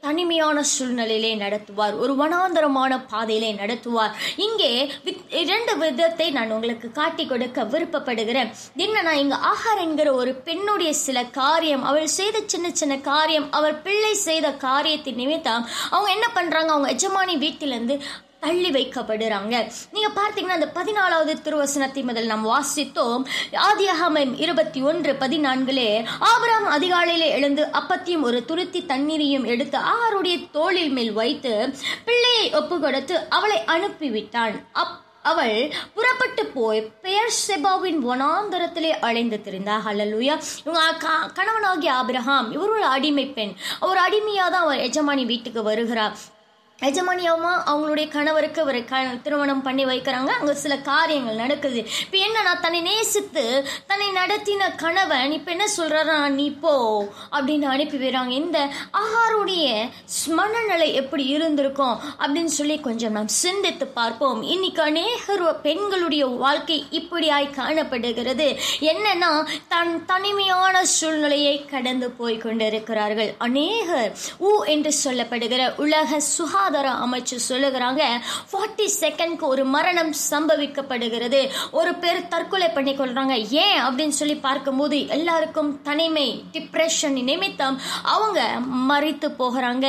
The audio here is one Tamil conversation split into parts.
தனிமையான சூழ்நிலையிலே நடத்துவார். ஒரு வனாந்தரமான பாதையிலே நடத்துவார். இங்கே வித்- இரண்டு விதத்தை நான் உங்களுக்கு காட்டி கொடுக்க விருப்பப்படுகிறேன். என்னன்னா இங்க ஆகார் என்கிற ஒரு பெண்ணுடைய சில காரியம் அவள் செய்த சின்ன சின்ன காரியம் அவர் பிள்ளை செய்த காரியத்தின் நிமித்தம் அவங்க என்ன பண்றாங்க? அவங்க எஜமானி வீட்டிலிருந்து தள்ளி வைக்கப்படுறாங்க. நீங்க பார்த்தீங்கன்னா அந்த பதினாலாவது திருவசனத்தை முதல் நாம் வாசித்தோம். ஆதியாகமம் இருபத்தி ஒன்று பதினான்கிலே ஆபராம் அதிகாலையிலே எழுந்து அப்பத்தையும் ஒரு துருத்தி தண்ணீரையும் எடுத்து ஆருடைய தோளில் மேல் வைத்து பிள்ளையை ஒப்பு கொடுத்து அவளை அனுப்பிவிட்டான். அப் அவள் புறப்பட்டு போய் பெயர் செபாவின் வனாந்தரத்திலே அலைந்து திரிந்தார் ஹலலுயா இவங்க க- கணவனாகிய ஆபிரகாம் இவர் ஒரு அடிமை பெண். ஒரு அடிமையாக தான் அவர் எஜமானி வீட்டுக்கு வருகிறார். எஜமானியமா அவங்களுடைய கணவருக்கு ஒரு க திருமணம் பண்ணி வைக்கிறாங்க. அங்கே சில காரியங்கள் நடக்குது. இப்போ என்னன்னா தன்னை நேசித்து தன்னை நடத்தின கணவன் இப்போ என்ன சொல்றாரா? நீ போ அப்படின்னு அனுப்பி விடுறாங்க. இந்த ஆஹாருடைய மனநிலை எப்படி இருந்திருக்கும் அப்படின்னு சொல்லி கொஞ்சம் நாம் சிந்தித்து பார்ப்போம். இன்னைக்கு அநேகர் பெண்களுடைய வாழ்க்கை இப்படியாய் காணப்படுகிறது. என்னன்னா தன் தனிமையான சூழ்நிலையை கடந்து போய் கொண்டிருக்கிறார்கள். அநேகர் ஊ என்று சொல்லப்படுகிற உலக சுகா சுகாதார அமைச்சு சொல்லுகிறாங்க ஃபார்ட்டி செகண்ட்க்கு ஒரு மரணம் சம்பவிக்கப்படுகிறது. ஒரு பேர் தற்கொலை பண்ணி கொள்றாங்க. ஏன் அப்படின்னு சொல்லி பார்க்கும்போது எல்லாருக்கும் தனிமை டிப்ரெஷன் நிமித்தம் அவங்க மறித்து போகிறாங்க.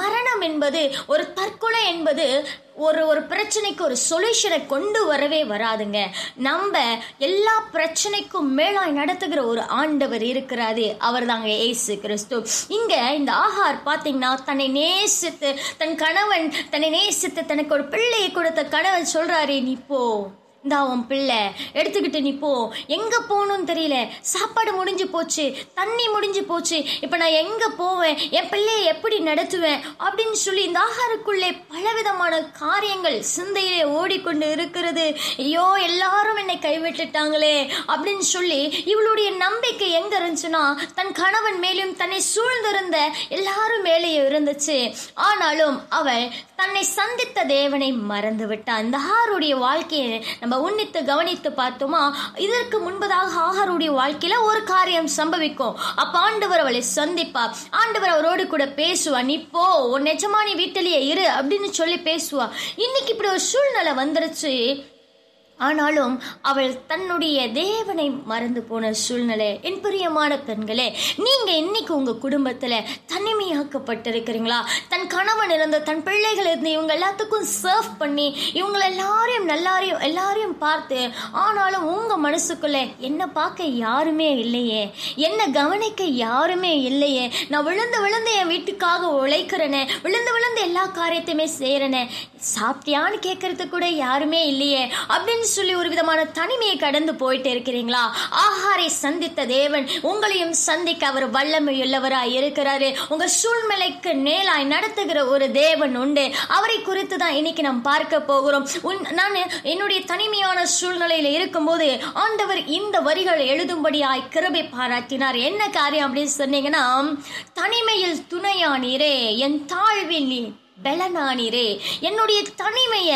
மரணம் என்பது ஒரு தற்கொலை என்பது ஒரு ஒரு பிரச்சனைக்கு ஒரு சொல்யூஷனை கொண்டு வரவே வராதுங்க. நம்ம எல்லா பிரச்சனைக்கும் மேலாய் நடத்துகிற ஒரு ஆண்டவர் இருக்கிறாரு. அவர் தாங்க ஏசு கிறிஸ்து. இங்க இந்த ஆஹார் பார்த்தீங்கன்னா தன்னை நேசித்து தன் கணவன் தன்னை நேசித்து தனக்கு ஒரு பிள்ளையை கொடுத்த கணவன் சொல்றாரு நீ போ. இந்தா உன் பிள்ளை எடுத்துக்கிட்டு நீ போ. எங்க போகணும்னு தெரியல. சாப்பாடு முடிஞ்சு போச்சு தண்ணி முடிஞ்சு போச்சு. இப்ப நான் எங்க போவேன்? என் பிள்ளையை எப்படி நடத்துவேன்? அப்படின்னு சொல்லி இந்த ஆகாருக்குள்ளே பலவிதமான காரியங்கள் சிந்தையிலே ஓடிக்கொண்டு இருக்கிறது. ஐயோ எல்லாரும் என்னை கைவிட்டுட்டாங்களே அப்படின்னு சொல்லி இவளுடைய நம்பிக்கை எங்க இருந்துச்சுன்னா தன் கணவன் மேலும் தன்னை சூழ்ந்திருந்த எல்லாரும் மேலேயும் இருந்துச்சு. ஆனாலும் அவள் தன்னை சந்தித்த தேவனை மறந்து விட்டான் இந்த ஆருடைய வாழ்க்கையை நம்ம உன்னித்து கவனித்து பார்த்தோமா? இதற்கு முன்பதாக ஆகாருடைய வாழ்க்கையில ஒரு காரியம் சம்பவிக்கும். அப்ப ஆண்டவர் அவளை சந்திப்பா. ஆண்டவர் அவரோடு கூட பேசுவா. நீ போ உன் நீ வீட்டிலேயே இரு அப்படின்னு சொல்லி பேசுவா. இன்னைக்கு இப்படி ஒரு சூழ்நிலை வந்துருச்சு. ஆனாலும் அவள் தன்னுடைய தேவனை மறந்து போன சூழ்நிலை. என் பிரியமான பெண்களே நீங்க இன்னைக்கு உங்க குடும்பத்துல தனிமையாக்கப்பட்டிருக்கிறீங்களா? தன் கணவன் இருந்த தன் பிள்ளைகள் இருந்து இவங்க எல்லாத்துக்கும் சர்வ் பண்ணி இவங்க எல்லாரையும் நல்லாரையும் எல்லாரையும் பார்த்து ஆனாலும் உங்க மனசுக்குள்ள என்ன பார்க்க யாருமே இல்லையே. என்ன கவனிக்க யாருமே இல்லையே. நான் விழுந்து விழுந்து என் வீட்டுக்காக உழைக்கிறேனே விழுந்து விழுந்து எல்லா காரியத்தையுமே செய்யறேனே சாப்பிட்டியான்னு கேட்கறது கூட யாருமே இல்லையே. அப்படின்னு சொல்லி ஒரு விதமான தனிமையை கடந்து போயிட்டு இருக்கிறீங்களா? ஆஹாரை சந்தித்த தேவன் உங்களையும் சந்திக்க அவர் வல்லமை உள்ளவராய் இருக்கிறாரு. உங்க சூழ்நிலைக்கு நேலாய் நடத்துகிற ஒரு தேவன் உண்டு. அவரை குறித்து தான் இன்னைக்கு நாம் பார்க்க போகிறோம். உன் நான் என்னுடைய தனிமையான சூழ்நிலையில இருக்கும்போது ஆண்டவர் இந்த வரிகள் எழுதும்படியாய் கிருபை பாராட்டினார். என்ன காரியம் அப்படின்னு சொன்னீங்கன்னா தனிமையில் துணையானீரே என் தாழ்வில் நீ பெலனானீரே என்னுடைய தனிமைய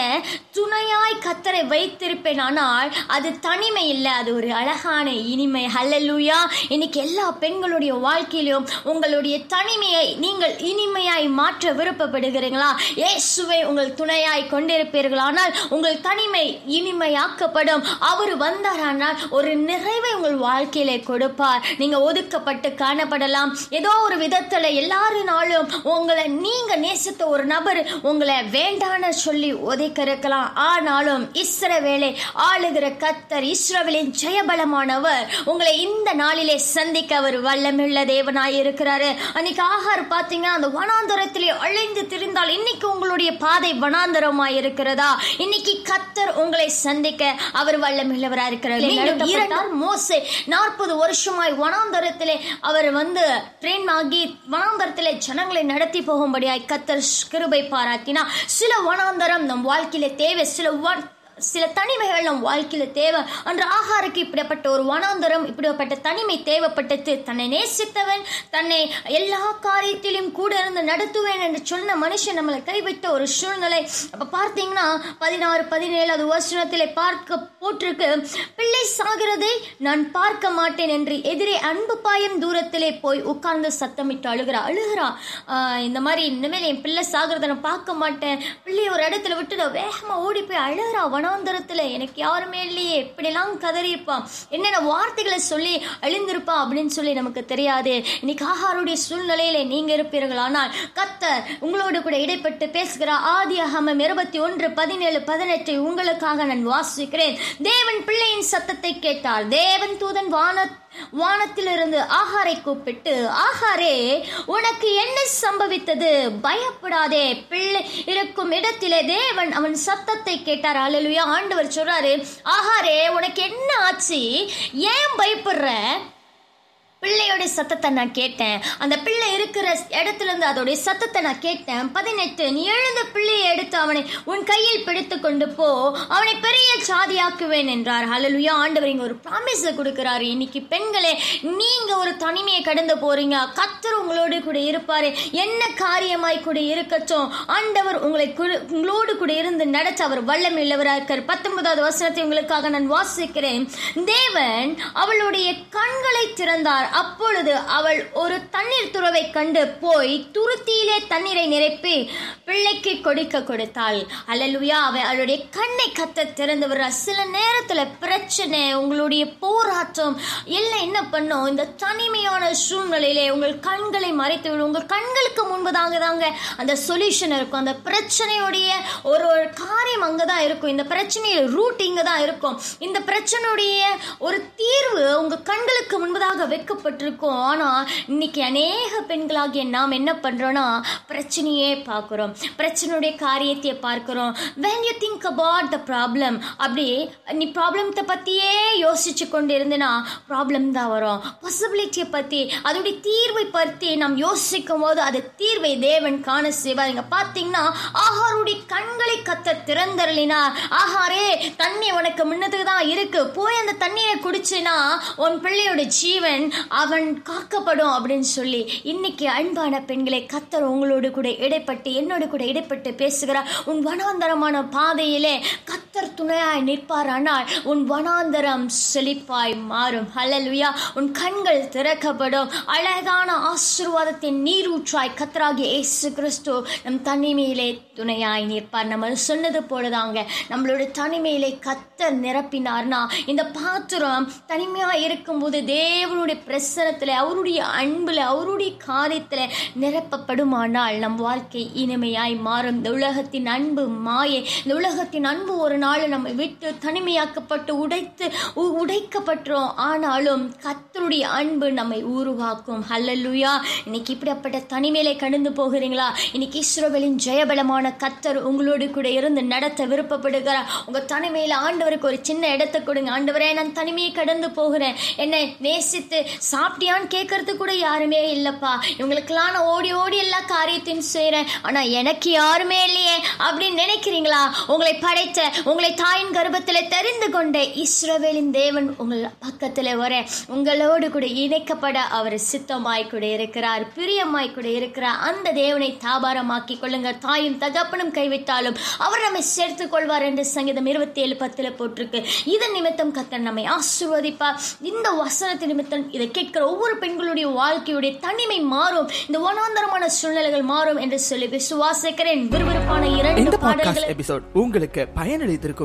துணையாய் கத்தரை வைத்திருப்பேன். ஆனால் அது தனிமை இல்லை அது ஒரு அழகான இனிமை. ஹல்லலூயா இன்னைக்கு எல்லா பெண்களுடைய வாழ்க்கையிலும் உங்களுடைய தனிமையை நீங்கள் இனிமையாய் மாற்ற விருப்பப்படுகிறீங்களா இயேசுவை உங்கள் துணையாய் கொண்டிருப்பீர்களானால் உங்கள் தனிமை இனிமையாக்கப்படும். அவர் வந்தாரானால் ஒரு நிறைவை உங்கள் வாழ்க்கையில கொடுப்பார். நீங்க ஒதுக்கப்பட்டு காணப்படலாம். ஏதோ ஒரு விதத்துல எல்லாருனாலும் உங்களை நீங்க நேசித்த ஒரு நாள் நபர் உங்களை வேண்டான சொல்லி ஒதுக்க இருக்கலாம் ஆனாலும் இஸ்ரவேலை ஆளுகிற கத்தர் இஸ்ரவேலின் ஜெயபலமானவர் உங்களை இந்த நாளிலே சந்திக்க அவர் வல்லமுள்ள தேவனாய் இருக்கிறாரு. அன்னைக்கு ஆகார் பாத்தீங்கன்னா அந்த வனாந்தரத்திலே அழைந்து திரிந்தால் இன்னைக்கு உங்களுடைய பாதை வனாந்தரமாய் இருக்கிறதா? இன்னைக்கு கத்தர் உங்களை சந்திக்க அவர் வல்லமுள்ளவராய் இருக்கிறார். மோசே நாற்பது வருஷமாய் வனாந்தரத்திலே அவர் வந்து ட்ரெயின் ஆகி வனாந்தரத்திலே ஜனங்களை நடத்தி போகும்படியாய் கத்தர் கிருபை பாராட்டினா சில வனாந்தரம் நம் வாழ்க்கையில தேவை சில சில தனிமைகள் நம் வாழ்க்கையில் தேவை. அன்று ஆகாருக்கு இப்படிப்பட்ட ஒரு வனாந்தரம் இப்படிப்பட்ட தனிமை தேவைப்பட்டது. தன்னை நேசித்தவன் தன்னை எல்லா காரியத்திலும் கூட இருந்து நடத்துவேன் என்று சொன்ன மனுஷன் நம்மளை கைவிட்ட ஒரு சூழ்நிலை. அப்போ பார்த்தீங்கன்னா பதினாறு பதினேழாவது வருஷத்தில் பார்க்க போட்டிருக்கு பிள்ளை சாகிறதை நான் பார்க்க மாட்டேன் என்று எதிரே அன்பு பாயும் தூரத்திலே போய் உட்கார்ந்து சத்தமிட்டு அழுகிறா அழுகிறா. இந்த மாதிரி இனிமேல் என் பிள்ளை சாகிறத நான் பார்க்க மாட்டேன். பிள்ளையை ஒரு இடத்துல விட்டு நான் வேகமாக ஓடி போய் அழுகிறா வனாந்தரத்தில் எனக்கு யாருமே இல்லையே. இப்படிலாம் கதறியிருப்பான். என்னென்ன வார்த்தைகளை சொல்லி அழிந்திருப்பா அப்படின்னு சொல்லி நமக்கு தெரியாது. இன்னைக்கு ஆகாருடைய சூழ்நிலையில நீங்க இருப்பீர்கள். ஆனால் கத்தர் உங்களோடு கூட இடைப்பட்டு பேசுகிற ஆதி அகமம் இருபத்தி ஒன்று பதினேழு பதினெட்டை உங்களுக்காக நான் வாசிக்கிறேன். தேவன் பிள்ளையின் சத்தத்தை கேட்டார். தேவன் தூதன் வான வானத்திலிருந்து ஆகாரை கூப்பிட்டு ஆகாரே உனக்கு என்ன சம்பவித்தது? பயப்படாதே பிள்ளை இருக்கும் இடத்திலே தேவன் அவன் சத்தத்தை கேட்டார். அல்லேலூயா ஆண்டவர் சொல்றாரு ஆகாரே உனக்கு என்ன ஆச்சு? ஏன் பயப்படுற? பிள்ளையோட சத்தத்தை நான் கேட்டேன். அந்த பிள்ளை இருக்கிற இடத்துல இருந்து அதோடைய சத்தத்தை நான் கேட்டேன். பதினெட்டு நீ எழுந்த பிள்ளையை எடுத்து அவனை உன் கையில் பிடித்து கொண்டு போ. அவனை பெரிய சாதியாக்குவேன் என்றார். ஹலலுயா ஆண்டவர் இங்க ஒரு ப்ராமிஸ் கொடுக்கிறாரு. இன்னைக்கு பெண்களே நீங்க ஒரு தனிமையை கடந்து போறீங்க. கத்தர் உங்களோடு கூட இருப்பாரு. என்ன காரியமாய் கூட இருக்கட்டும். ஆண்டவர் உங்களை குடு- உங்களோடு கூட இருந்து நடத்த அவர் வல்லம் இல்லவராக இருக்கார். பத்தொன்பதாவது வசனத்தை உங்களுக்காக நான் வாசிக்கிறேன். தேவன் அவளுடைய கண்களை திறந்தார். அப்பொழுது அவள் ஒரு தண்ணீர் துறவை கண்டு போய் துருத்தியிலே தண்ணீரை நிரப்பி பிள்ளைக்கு கொடுக்க கொடுத்தாள். அல்லலுயா அவ அவளுடைய கண்ணை கத்த திறந்து விடுறா. சில நேரத்துல பிரச்சனை உங்களுடைய போராட்டம் எல்லாம் என்ன பண்ணும்? இந்த தனிமையான சூழ்நிலையிலே உங்கள் கண்களை மறைத்து விடும் உங்கள் கண்களுக்கு முன்பதாக தாங்க அந்த சொல்யூஷன் இருக்கும். அந்த பிரச்சனையுடைய ஒரு ஒரு காரியம் அங்கதான் இருக்கும். இந்த பிரச்சனையோட ரூட் இங்கே தான் இருக்கும். இந்த பிரச்சனையுடைய ஒரு தீர்வு உங்க கண்களுக்கு முன்பதாக பாதிக்கப்பட்டிருக்கோம். ஆனால் இன்னைக்கு அநேக பெண்களாகிய நாம் என்ன பண்ணுறோன்னா பிரச்சனையே பார்க்குறோம். பிரச்சனையுடைய காரியத்தை பார்க்குறோம். When you think about the problem அப்படி நீ ப்ராப்ளத்தை பற்றியே யோசிச்சு கொண்டு இருந்தேன்னா ப்ராப்ளம் தான் வரும். பாசிபிலிட்டியை பற்றி அதோடைய தீர்வை பற்றி நாம் யோசிக்கும் போது அது தீர்வை தேவன் காண செய்வார் இங்கே பார்த்தீங்கன்னா ஆஹாருடைய கண்களை கத்த திறந்தரலினார் ஆஹாரே தண்ணி உனக்கு முன்னதுக்கு தான் இருக்கு. போய் அந்த தண்ணியை குடிச்சுனா உன் பிள்ளையோட ஜீவன் அவன் காக்கப்படும் அப்படின்னு சொல்லி இன்னைக்கு அன்பான பெண்களை கத்தர் உங்களோடு கூட இடைப்பட்டு என்னோடு கூட இடைப்பட்டு பேசுகிறார். உன் வனாந்தரமான பாதையிலே கத்த துணையாய் நிற்பார் ஆனால் உன் வனாந்தரம் செழிப்பாய் மாறும். ஹalleluya. உன் கண்கள் திறக்கப்படும். அழகான ஆசீர்வாதத்தின் நீரூற்றாய் கத்தராகிய இயேசு கிறிஸ்து நம் தனிமையிலே துணையாய் நிற்பார். நம்ம சொன்னது போலதாங்க. நம்மளோட தனிமையிலே கத்தர் நிரப்பினார்னா இந்த பாத்திரம் தனிமையாக இருக்கும்போது தேவனுடைய பிரசனத்தில் அவருடைய அன்பில் அவருடைய காரியத்தில் நிரப்பப்படுமானால் நம் வாழ்க்கை இனிமையாய் மாறும். இந்த உலகத்தின் அன்பு மாயை இந்த உலகத்தின் அன்பு ஒரு நாள் நம்மை விட்டு தனிமையாக்கப்பட்டு உடைத்து உ- உடைக்கப்பட்டோம் ஆனாலும் கத்தருடைய அன்பு நம்மை உருவாக்கும் ஹல்லல்லுயா இன்னைக்கு இப்படிப்பட்ட தனிமையிலே கடந்து போகிறீங்களா? இன்னைக்கு இஸ்ரோவேலின் ஜெயபலமான கத்தர் உங்களோடு கூட இருந்து நடத்த விருப்பப்படுகிறார். உங்கள் தனிமையில் ஆண்டவருக்கு ஒரு சின்ன இடத்தை கொடுங்க. ஆண்டவரே நான் தனிமையை கடந்து போகிறேன். என்னை நேசித்து சாப்பிட்டியான்னு கேட்கறது கூட யாருமே இல்லைப்பா. இவங்களுக்கெல்லாம் நான் ஓடி ஓடி எல்லா காரியத்தையும் செய்கிறேன் ஆனா எனக்கு யாருமே இல்லையே அப்படின்னு நினைக்கிறீங்களா? உங்களை படைத்த உங்களை தாயின் கர்ப்பத்திலே தெரிந்து கொண்ட இஸ்ரவேலின் தேவன் உங்கள் பக்கத்துல வர உங்களோடு கூட இணைக்கப்பட அவர் சித்தமாய் கூட இருக்கிறார் பிரியமாய் கூட இருக்கிறார். அந்த தேவனை தாபாரமாக்கி கொள்ளுங்க. தாயும் தகப்பனும் கைவிட்டாலும் அவர் நம்மை சேர்த்துக் கொள்வார் என்று சங்கீதம் இருபத்தி ஏழு பத்துல போட்டிருக்கு. இதன் நிமித்தம் கத்தர் நம்மை ஆசீர்வதிப்பார். இந்த வசனத்தின் நிமித்தம் இதை கேட்கிற ஒவ்வொரு பெண்களுடைய வாழ்க்கையுடைய தனிமை மாறும். இந்த வனாந்தரமான சூழ்நிலைகள் மாறும் என்று சொல்லி விசுவாசிக்கிறேன். விறுவிறுப்பான இரண்டு பாடல்களை எபிசோட் உங்களுக்கு பயனளித்திருக்கும்